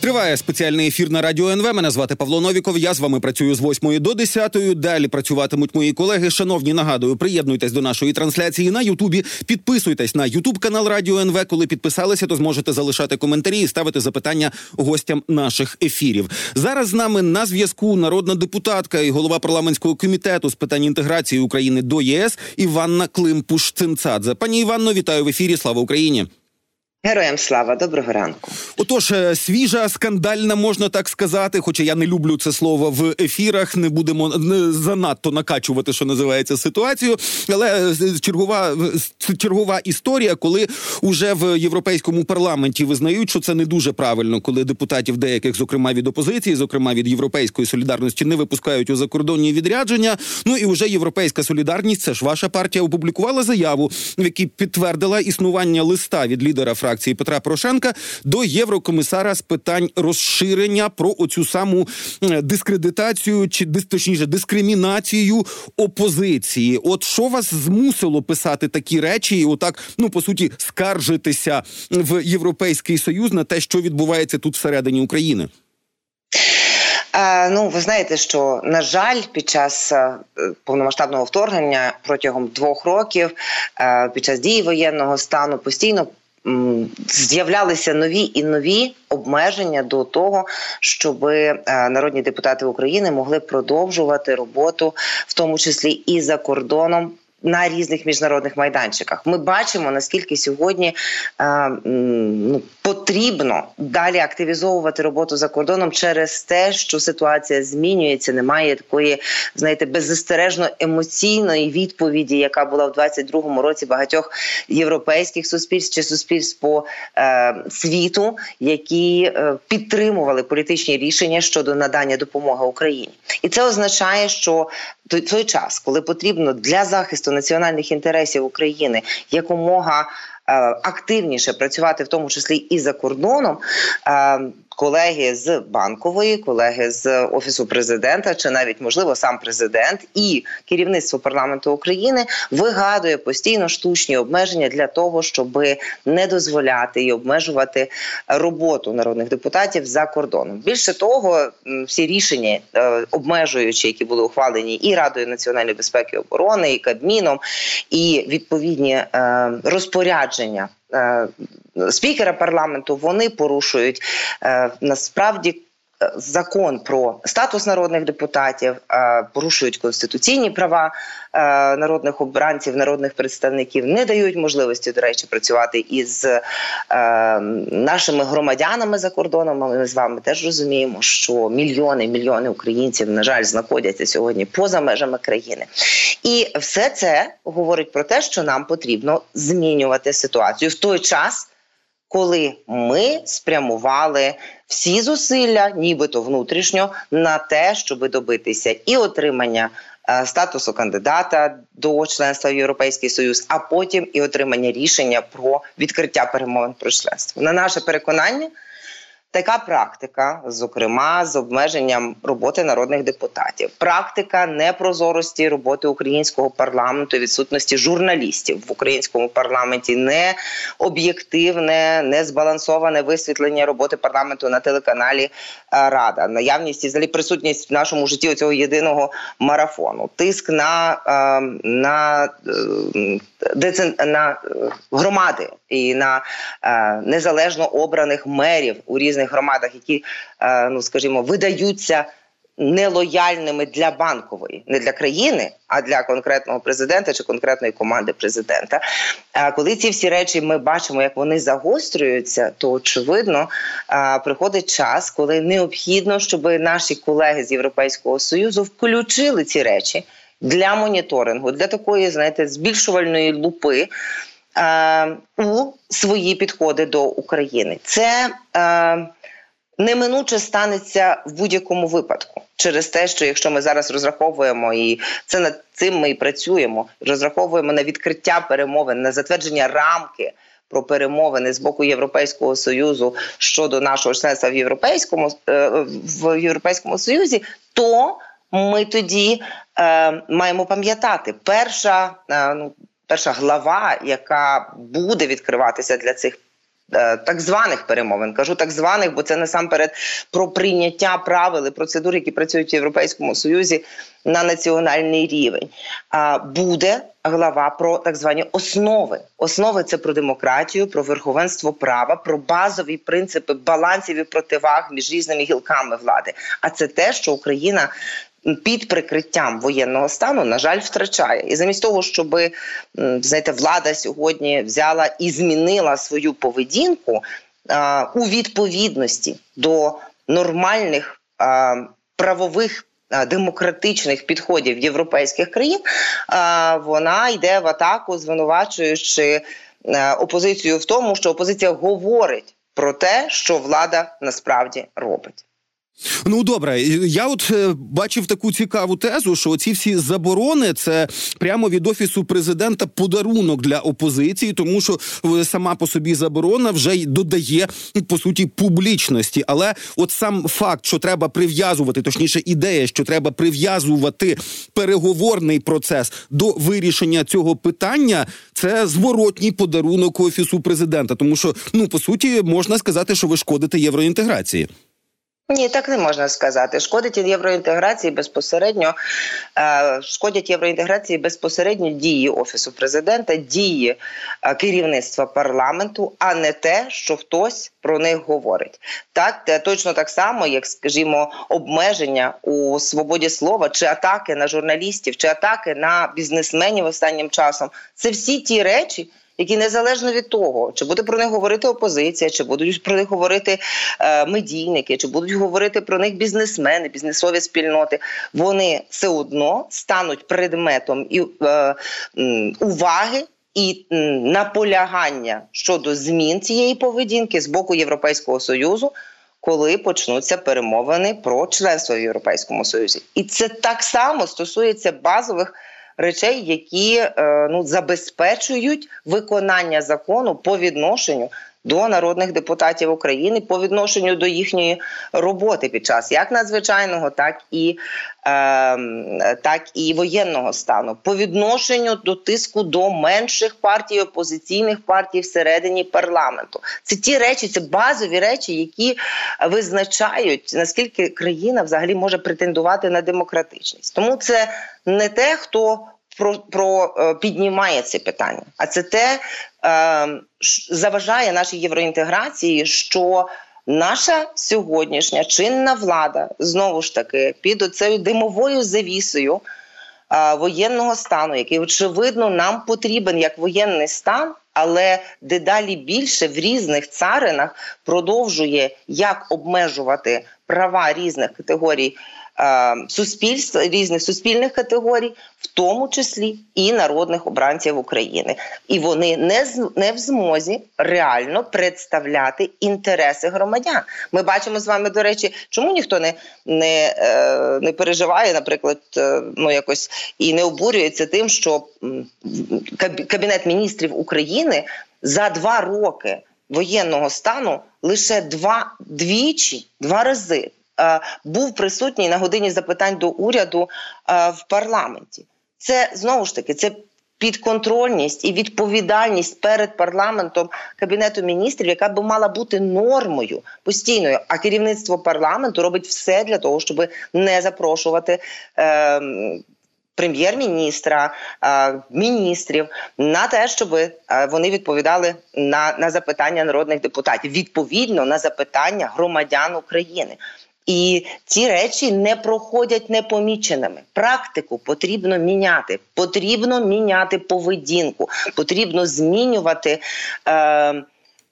Триває спеціальний ефір на радіо НВ. Мене звати Павло Новіков. Я з вами працюю з 8 до 10. Далі працюватимуть мої колеги. Шановні, нагадую, приєднуйтесь до нашої трансляції на Ютубі. Підписуйтесь на Ютуб канал Радіо НВ. Коли підписалися, то зможете залишати коментарі і ставити запитання гостям наших ефірів. Зараз з нами на зв'язку народна депутатка і голова парламентського комітету з питань інтеграції України до ЄС Іванна Климпуш Цинцадзе. Пані Іванно, вітаю в ефірі. Слава Україні. Героям слава, доброго ранку. Отож, е, свіжа, скандальна, можна так сказати. Хоча я не люблю це слово в ефірах, не будемо занадто накачувати, що називається ситуацію. Але е, чергова чергова історія, коли уже в європейському парламенті визнають, що це не дуже правильно, коли депутатів деяких, зокрема від опозиції, зокрема від європейської солідарності, не випускають у закордонні відрядження. Ну і вже європейська солідарність, це ж ваша партія опублікувала заяву, в якій підтвердила існування листа від лідера фракції фракції Петра Порошенка до єврокомісара з питань розширення про оцю саму дискредитацію чи точніше дискримінацію опозиції. От що вас змусило писати такі речі, і отак ну по суті скаржитися в європейський союз на те, що відбувається тут всередині України. Ну, ви знаєте, що на жаль, під час е, повномасштабного вторгнення протягом двох років, е, під час дії воєнного стану, постійно з'являлися нові і нові обмеження до того, щоб е, народні депутати України могли продовжувати роботу, в тому числі і за кордоном на різних міжнародних майданчиках. Ми бачимо наскільки сьогодні е, ну, потрібно далі активізовувати роботу за кордоном через те, що ситуація змінюється. Немає такої, знаєте, беззастережно емоційної відповіді, яка була в 22-му році багатьох європейських суспільств чи суспільств по е, світу, які е, підтримували політичні рішення щодо надання допомоги Україні, і це означає, що той, той час, коли потрібно для захисту національних інтересів України якомога активніше працювати, в тому числі і за кордоном. Е, колеги з банкової, колеги з офісу президента, чи навіть можливо сам президент і керівництво парламенту України вигадує постійно штучні обмеження для того, щоб не дозволяти і обмежувати роботу народних депутатів за кордоном. Більше того, всі рішення е, обмежуючі, які були ухвалені і радою національної безпеки і оборони, і Кабміном, і відповідні е, розпорядження Е, спікера парламенту вони порушують е, насправді закон про статус народних депутатів, е, порушують конституційні права е, народних обранців, народних представників, не дають можливості, до речі, працювати із е, нашими громадянами за кордоном. Ми з вами теж розуміємо, що мільйони мільйони українців на жаль знаходяться сьогодні поза межами країни, і все це говорить про те, що нам потрібно змінювати ситуацію в той час коли ми спрямували всі зусилля, нібито внутрішньо, на те, щоб добитися і отримання. Е, статусу кандидата до членства в Європейський Союз, а потім і отримання рішення про відкриття перемовин про членство. На наше переконання, Така практика, зокрема, з обмеженням роботи народних депутатів, практика непрозорості роботи українського парламенту, відсутності журналістів в українському парламенті, не об'єктивне, не збалансоване висвітлення роботи парламенту на телеканалі е, Рада, наявність і взагалі присутність в нашому житті цього єдиного марафону, тиск на ем, на е, на громади і на е, незалежно обраних мерів у різних громадах, які е, ну скажімо видаються нелояльними для банкової, не для країни, а для конкретного президента чи конкретної команди президента. А коли ці всі речі ми бачимо, як вони загострюються, то очевидно е, приходить час, коли необхідно, щоб наші колеги з Європейського союзу включили ці речі для моніторингу, для такої, знаєте, збільшувальної лупи е, у свої підходи до України. Це е, неминуче станеться в будь-якому випадку через те, що якщо ми зараз розраховуємо, і це над цим ми і працюємо, розраховуємо на відкриття перемовин, на затвердження рамки. Про перемовини з боку Європейського союзу щодо нашого членства в європейському е, в європейському союзі, то ми тоді е, маємо пам'ятати, перша е, ну перша глава, яка буде відкриватися для цих Е, так званих перемовин. Кажу так званих, бо це насамперед про прийняття правил і процедур, які працюють в Європейському Союзі на національний рівень. Буде глава про так звані основи. Основи це про демократію, про верховенство права, про базові принципи балансів і противаг між різними гілками влади. А це те, що Україна під прикриттям воєнного стану, на жаль, втрачає. І замість того, щоб знаєте, влада сьогодні взяла і змінила свою поведінку у відповідності до нормальних правових. Демократичних підходів європейських країн вона йде в атаку, звинувачуючи опозицію в тому, що опозиція говорить про те, що влада насправді робить. Ну добре, я от е, бачив таку цікаву тезу, що ці всі заборони це прямо від офісу президента подарунок для опозиції, тому що е, сама по собі заборона вже й додає по суті публічності. Але от сам факт, що треба прив'язувати, точніше, ідея, що треба прив'язувати переговорний процес до вирішення цього питання, це зворотній подарунок офісу президента, тому що ну по суті можна сказати, що ви шкодите євроінтеграції. Ні, так не можна сказати. Шкодить євроінтеграції безпосередньо е, шкодять євроінтеграції безпосередньо дії офісу президента, дії е, керівництва парламенту, а не те, що хтось про них говорить. Так точно так само, як скажімо, обмеження у свободі слова, чи атаки на журналістів, чи атаки на бізнесменів останнім часом. Це всі ті речі які незалежно від того, чи буде про них говорити опозиція, чи будуть про них говорити е, медійники, чи будуть говорити про них бізнесмени, бізнесові спільноти, вони все одно стануть предметом і е, уваги. І наполягання щодо змін цієї поведінки з боку Європейського союзу, коли почнуться перемовини про членство в Європейському Союзі, і це так само стосується базових речей, які е, ну забезпечують виконання закону по відношенню до народних депутатів України по відношенню до їхньої роботи під час як надзвичайного, так і е, так і воєнного стану, по відношенню до тиску до менших партій, опозиційних партій всередині парламенту. Це ті речі, це базові речі, які визначають наскільки країна взагалі може претендувати на демократичність. Тому це не те, хто про про е, піднімає це питання, а це те е, заважає нашій євроінтеграції, що наша сьогоднішня чинна влада знову ж таки під оцею димовою завісою е, воєнного стану, який очевидно нам потрібен як воєнний стан. Але дедалі більше в різних царинах продовжує як обмежувати права різних категорій суспільств різних суспільних категорій, в тому числі і народних обранців України, і вони не не в змозі реально представляти інтереси громадян. Ми бачимо з вами, до речі, чому ніхто не не, е, не переживає, наприклад, е, ну якось і не обурюється тим, що Кабінет міністрів України за два роки воєнного стану лише два двічі, два рази. Е, був присутній на годині запитань до уряду е, в парламенті. Це знову ж таки це. Підконтрольність і відповідальність перед парламентом кабінету міністрів, яка би мала бути нормою постійною. А керівництво парламенту робить все для того, щоб не запрошувати е, прем'єр-міністра, е, міністрів на те, щоб вони відповідали на, на запитання народних депутатів відповідно на запитання громадян України. І ці речі не проходять непоміченими. Практику потрібно міняти. Потрібно міняти поведінку, потрібно змінювати. Е,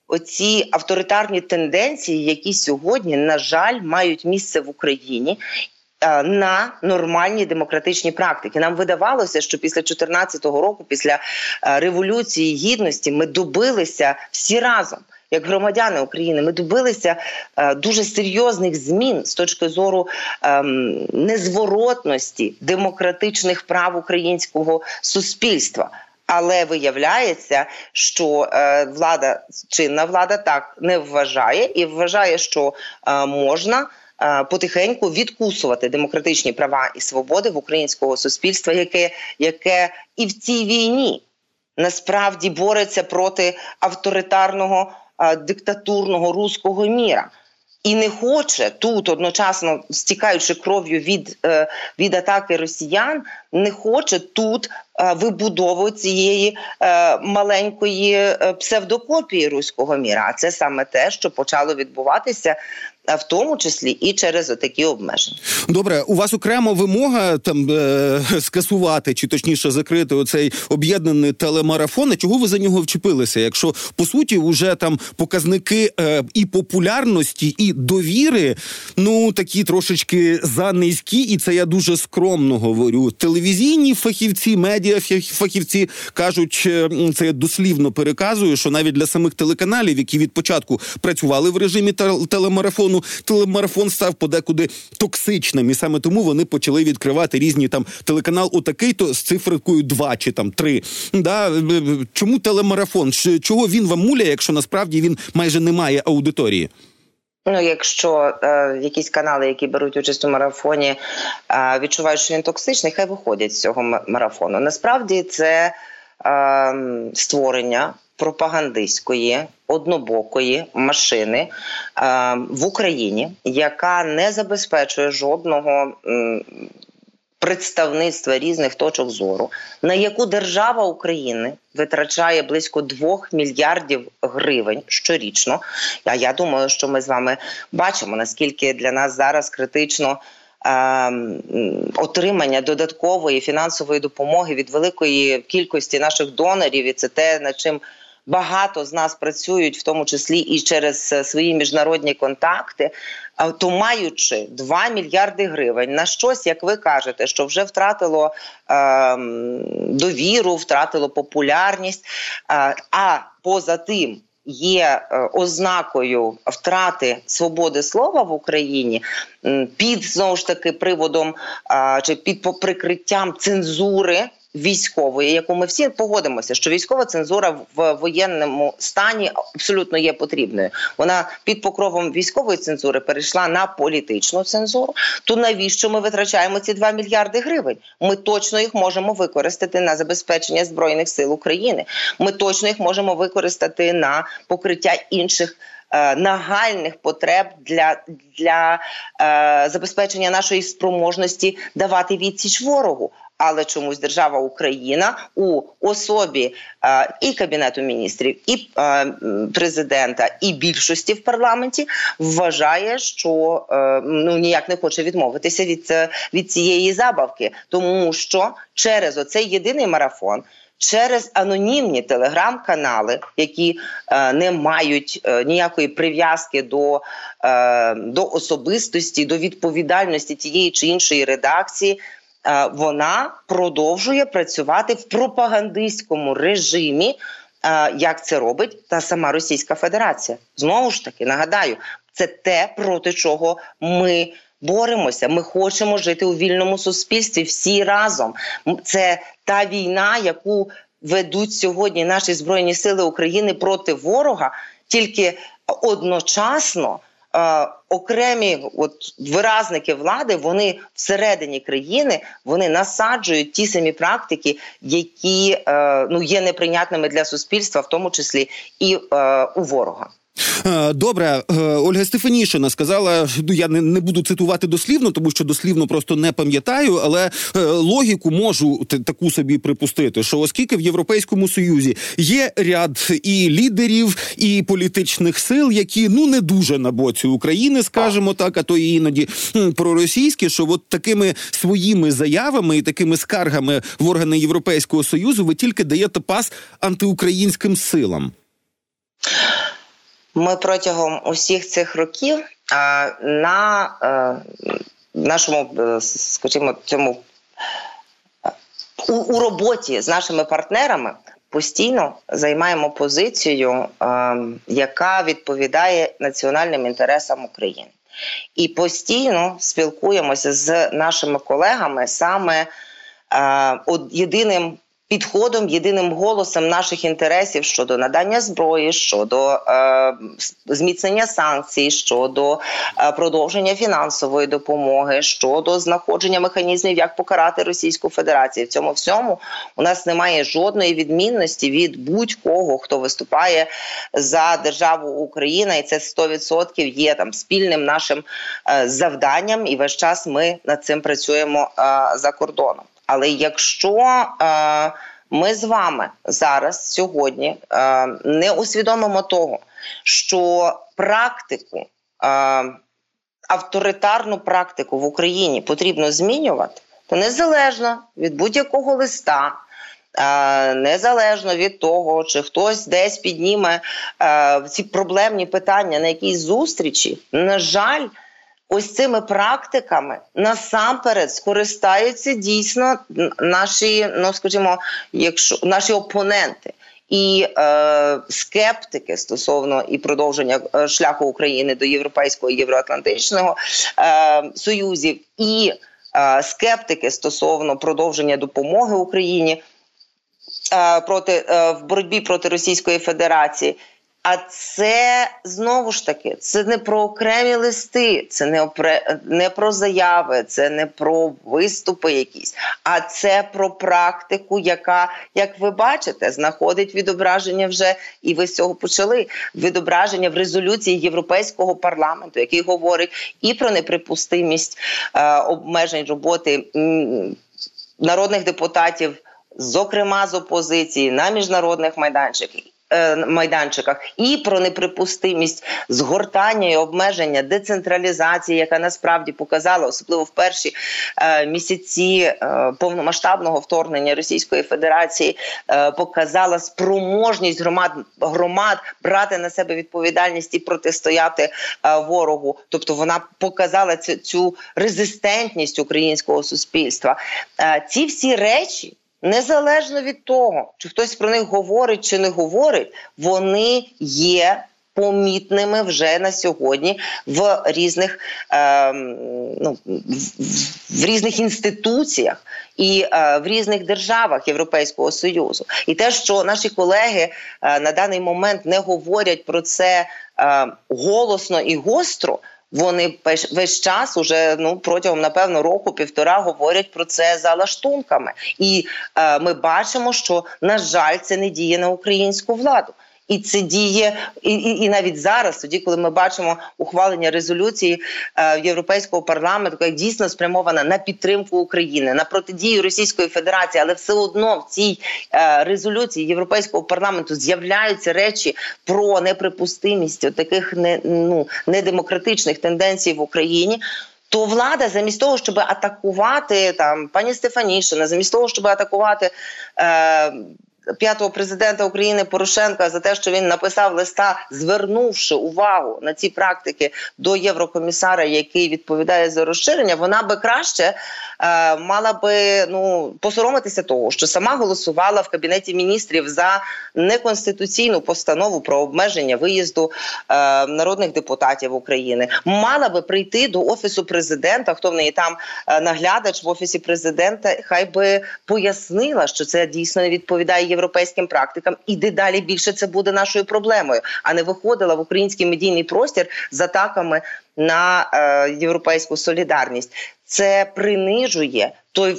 Оці авторитарні тенденції, які сьогодні, на жаль, мають місце в Україні. Е, на нормальні демократичні практики нам видавалося, що після 2014 року, після е, революції гідності, ми добилися всі разом як громадяни України, ми добилися е, дуже серйозних змін з точки зору е, незворотності демократичних прав українського суспільства. Але виявляється, що е, влада чинна влада так не вважає і вважає, що е, можна. Потихеньку відкусувати демократичні права і свободи в українського суспільства, яке яке і в цій війні насправді бореться проти авторитарного диктатурного руського міра і не хоче тут одночасно стікаючи кров'ю від е, від атаки росіян, не хоче тут е, вибудову цієї е, маленької псевдокопії руського міра. А це саме те, що почало відбуватися в тому числі і через отакі обмеження. Добре, у вас окремо вимога там е- скасувати чи точніше закрити оцей об'єднаний телемарафон. А Чого ви за нього вчепилися? Якщо по суті вже там показники е- і популярності, і довіри, ну такі трошечки занизькі, і це я дуже скромно говорю. Телевізійні фахівці, медіа фахівці кажуть, е, це я дослівно переказую, що навіть для самих телеканалів, які від початку працювали в режимі телемарафону, телемарафону телемарафон став подекуди токсичним, і саме тому вони почали відкривати різні там телеканал отакий, то з цифрикою 2 чи там 3. Да? Чому телемарафон? Чого він вам муляє, якщо насправді він майже не має аудиторії? Ну, якщо е, якісь канали, які беруть участь у марафоні, е, відчувають, що він токсичний, хай виходять з цього марафону. Насправді це е, створення пропагандистської однобокої машини е, в Україні, яка не забезпечує жодного. Представництва різних точок зору, на яку держава України витрачає близько 2 мільярдів гривень щорічно. А я думаю, що ми з вами бачимо наскільки для нас зараз критично Ем, отримання додаткової фінансової допомоги від великої кількості наших донорів, і це те, над чим багато з нас працюють, в тому числі і через е, свої міжнародні контакти. То маючи 2 мільярди гривень на щось, як ви кажете, що вже втратило е, довіру, втратило популярність. Е, а поза тим, є е, ознакою втрати свободи слова в Україні під знову ж таки приводом чи під прикриттям цензури військової, яку ми всі погодимося, що військова цензура в воєнному стані абсолютно є потрібною. Вона під покровом військової цензури перейшла на політичну цензуру. То навіщо ми витрачаємо ці 2 мільярди гривень? Ми точно їх можемо використати на забезпечення збройних сил України. Ми точно їх можемо використати на покриття інших. Е, нагальних потреб для для е, забезпечення нашої спроможності давати відсіч ворогу але чомусь держава Україна у особі е, і кабінету міністрів, і е, президента, і більшості в парламенті вважає, що е, ну ніяк не хоче відмовитися від, від цієї забавки, тому що через оцей єдиний марафон. Через анонімні телеграм-канали, які е, не мають е, ніякої прив'язки до е, до особистості, до відповідальності тієї чи іншої редакції, вона продовжує працювати в пропагандистському режимі. Е, як це робить та сама Російська Федерація? Знову ж таки нагадаю, це те, проти чого ми боремося. Ми хочемо жити у вільному суспільстві всі разом. Це та війна, яку ведуть сьогодні наші збройні сили України проти ворога, тільки одночасно окремі от виразники влади вони всередині країни вони насаджують ті самі практики, які е, ну є неприйнятними для суспільства, в тому числі і е, у ворога. Е, добре, е, Ольга Стефанішина сказала, ну я не не буду цитувати дослівно, тому що дослівно просто не пам'ятаю, але е, логіку можу таку собі припустити, що оскільки в Європейському Союзі є ряд і лідерів, і політичних сил, які ну не дуже на боці України, скажімо так, а то і іноді проросійські, що от такими своїми заявами і такими скаргами в органи Європейського союзу ви тільки даєте пас антиукраїнським силам. Ми протягом усіх цих років на е, нашому, е, скажімо, цьому у, у роботі з нашими партнерами постійно займаємо позицію, е, яка відповідає національним інтересам України, і постійно спілкуємося з нашими колегами саме єдиним підходом, єдиним голосом наших інтересів щодо надання зброї, щодо е, зміцнення санкцій, щодо е, продовження фінансової допомоги, щодо знаходження механізмів, як покарати Російську Федерацію. В цьому всьому у нас немає жодної відмінності від будь-кого, хто виступає за державу Україна, і це 100% є там спільним нашим е, завданням. І весь час ми над цим працюємо е, за кордоном. Але якщо е, ми з вами зараз сьогодні е, не усвідомимо того, що практику, е, авторитарну практику в Україні потрібно змінювати, то незалежно від будь-якого листа. Е, незалежно від того, чи хтось десь підніме е, ці проблемні питання на якійсь зустрічі, на жаль, ось цими практиками насамперед скористаються дійсно наші, ну скажімо, якщо наші опоненти. І е, скептики стосовно і продовження е, шляху України до європейського євроатлантичного е, союзів, і е, скептики стосовно продовження допомоги Україні е, проти е, в боротьбі проти Російської Федерації. А це знову ж таки це не про окремі листи, це не опре, не про заяви, це не про виступи якісь, а це про практику, яка, як ви бачите, знаходить відображення вже і ви з цього почали. Відображення в резолюції Європейського парламенту, який говорить і про неприпустимість е, обмежень роботи м, народних депутатів, зокрема з опозиції на міжнародних майданчиках. Е, майданчиках і про неприпустимість згортання і обмеження децентралізації, яка насправді показала, особливо в перші е, місяці е, повномасштабного вторгнення Російської Федерації, показала спроможність громад громад брати на себе відповідальність і протистояти ворогу. Тобто вона показала цю, цю резистентність українського суспільства. Ці всі речі незалежно від того, чи хтось про них говорить чи не говорить, вони є. Помітними вже на сьогодні в різних е, ну, в різних інституціях і е, в різних державах Європейського союзу, і те, що наші колеги е, на даний момент не говорять про це е, голосно і гостро. Вони весь час уже ну протягом напевно року-півтора говорять про це за лаштунками, і е, ми бачимо, що на жаль, це не діє на українську владу. І це діє і, і і, навіть зараз, тоді, коли ми бачимо ухвалення резолюції е, європейського парламенту, яка дійсно спрямована на підтримку України, на протидію Російської Федерації, але все одно в цій е, резолюції європейського парламенту з'являються речі про неприпустимість таких не ну недемократичних тенденцій в Україні. То влада, замість того, щоб атакувати там пані Стефанішина, замість того, щоб атакувати е, п'ятого президента України Порошенка за те, що він написав листа, звернувши увагу на ці практики до єврокомісара, який відповідає за розширення, вона би краще е, мала би ну посоромитися того, що сама голосувала в кабінеті міністрів за неконституційну постанову про обмеження виїзду е, народних депутатів України. Мала би прийти до офісу президента. Хто в неї там е, наглядач в офісі президента? Хай би пояснила, що це дійсно не відповідає європейським практикам, і дедалі більше це буде нашою проблемою, а не виходила в український медійний простір з атаками на е, європейську солідарність. Це принижує той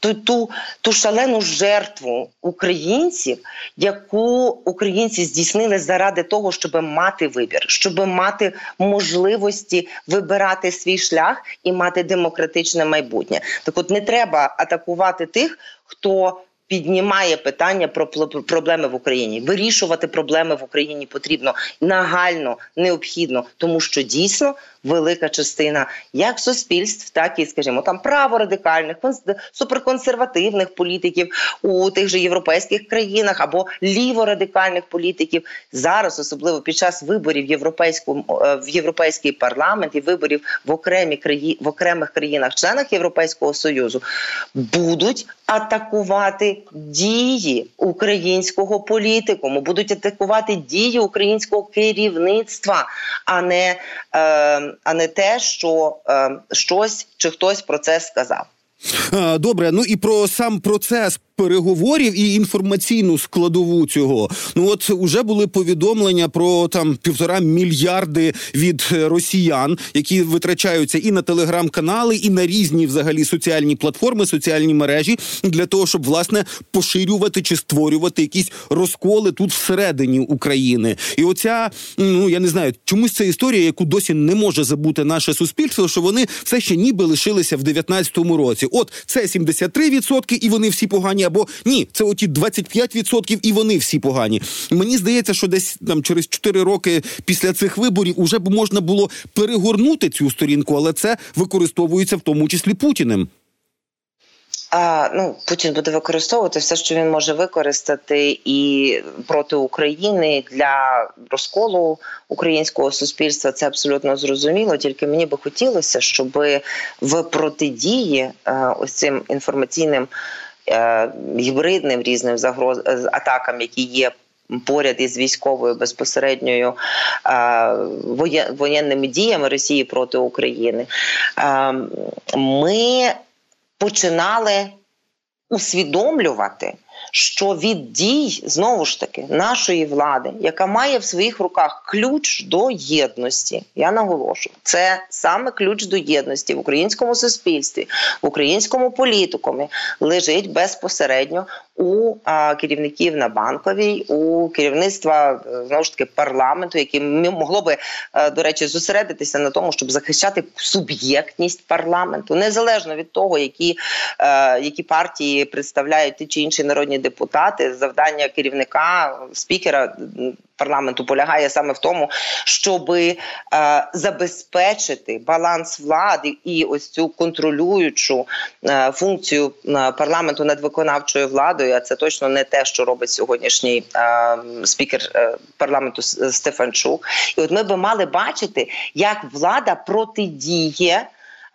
ту, ту, ту шалену жертву українців, яку українці здійснили заради того, щоб мати вибір, щоб мати можливості вибирати свій шлях і мати демократичне майбутнє. Так, от не треба атакувати тих, хто піднімає питання про проблеми в Україні. Вирішувати проблеми в Україні потрібно нагально, необхідно, тому що дійсно велика частина як суспільств, так і скажімо, там праворадикальних, суперконсервативних політиків у тих же європейських країнах або ліворадикальних політиків зараз, особливо під час виборів європейського е, в європейський парламент і виборів в окремі краї в окремих країнах-членах Європейського союзу, будуть атакувати дії українського політикуму, будуть атакувати дії українського керівництва, а не е, а не те, що е, щось чи хтось про це сказав. А, Добре, ну і про сам процес переговорів і інформаційну складову цього. Ну от уже були повідомлення про там півтора мільярди від е, росіян, які витрачаються і на телеграм-канали, і на різні взагалі соціальні платформи, соціальні мережі для того, щоб власне поширювати чи створювати якісь розколи тут всередині України. І оця ну я не знаю, чомусь це історія, яку досі не може забути наше суспільство, що вони все ще ніби лишилися в 19-му році. От це 73% і вони всі погані. Або ні, це оті 25% і вони всі погані. Мені здається, що десь там через 4 роки після цих виборів уже б можна було перегорнути цю сторінку, але це використовується в тому числі Путіним. Ну, Путін буде використовувати все, що він може використати і проти України для розколу українського суспільства. Це абсолютно зрозуміло. Тільки мені би хотілося, щоб в протидії е, ось цим інформаційним е, гібридним різним загроз е, атакам, які є. Поряд із військовою безпосередньою воєнними діями Росії проти України, ми починали усвідомлювати, що від дій знову ж таки нашої влади, яка має в своїх руках ключ до єдності, я наголошую, це саме ключ до єдності в українському суспільстві, в українському політикумі лежить безпосередньо у керівників на банковій, у керівництва знову ж таки парламенту, яке могло би до речі зосередитися на тому, щоб захищати суб'єктність парламенту, незалежно від того, які, які партії представляють ті чи інші народні депутати. Завдання керівника спікера парламенту полягає саме в тому, щоб е, забезпечити баланс влади і ось цю контролюючу е, функцію е, парламенту над виконавчою владою. А це точно не те, що робить сьогоднішній е, спікер е, парламенту Стефанчук. І от ми би мали бачити, як влада протидіє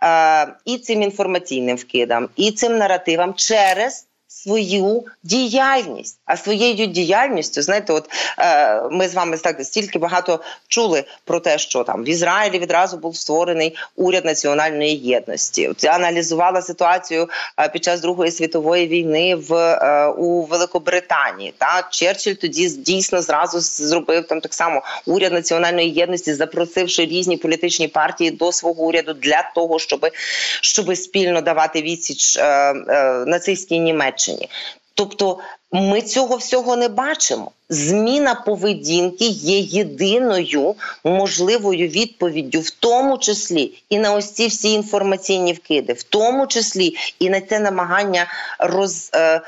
е, і цим інформаційним вкидам, і цим наративам через свою діяльність. А своєю діяльністю, знаєте, от е, ми з вами так стільки багато чули про те, що там в Ізраїлі відразу був створений уряд національної єдності. От я аналізувала ситуацію е, під час Другої світової війни в е, у Великобританії. Так Черчилль тоді дійсно зразу зробив там так само уряд національної єдності, запросивши різні політичні партії до свого уряду для того, щоб щоб спільно давати відсіч е, е, нацистській Німеччині. Тобто ми цього всього не бачимо. Зміна поведінки є єдиною можливою відповіддю, в тому числі і на ось ці всі інформаційні вкиди, в тому числі і на це намагання роз е, е,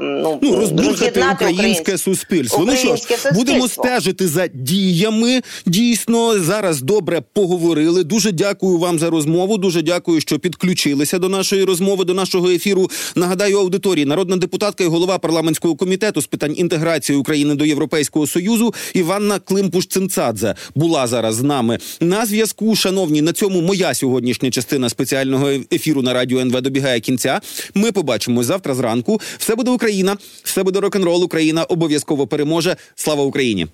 ну, ну розбурхати українське суспільство. Українське ну що ж, суспільство. будемо стежити за діями. Дійсно, зараз добре поговорили. Дуже дякую вам за розмову. Дуже дякую, що підключилися до нашої розмови, до нашого ефіру. Нагадаю, аудиторії народна депутатка і голова парламентського комітету з питань інтеграції України до Європейського союзу Іванна Климпуш-Цинцадзе була зараз з нами на зв'язку. Шановні, на цьому моя сьогоднішня частина спеціального ефіру на радіо НВ добігає кінця. Ми побачимось завтра зранку. Все буде Україна, все буде рок н рол Україна обов'язково переможе. Слава Україні.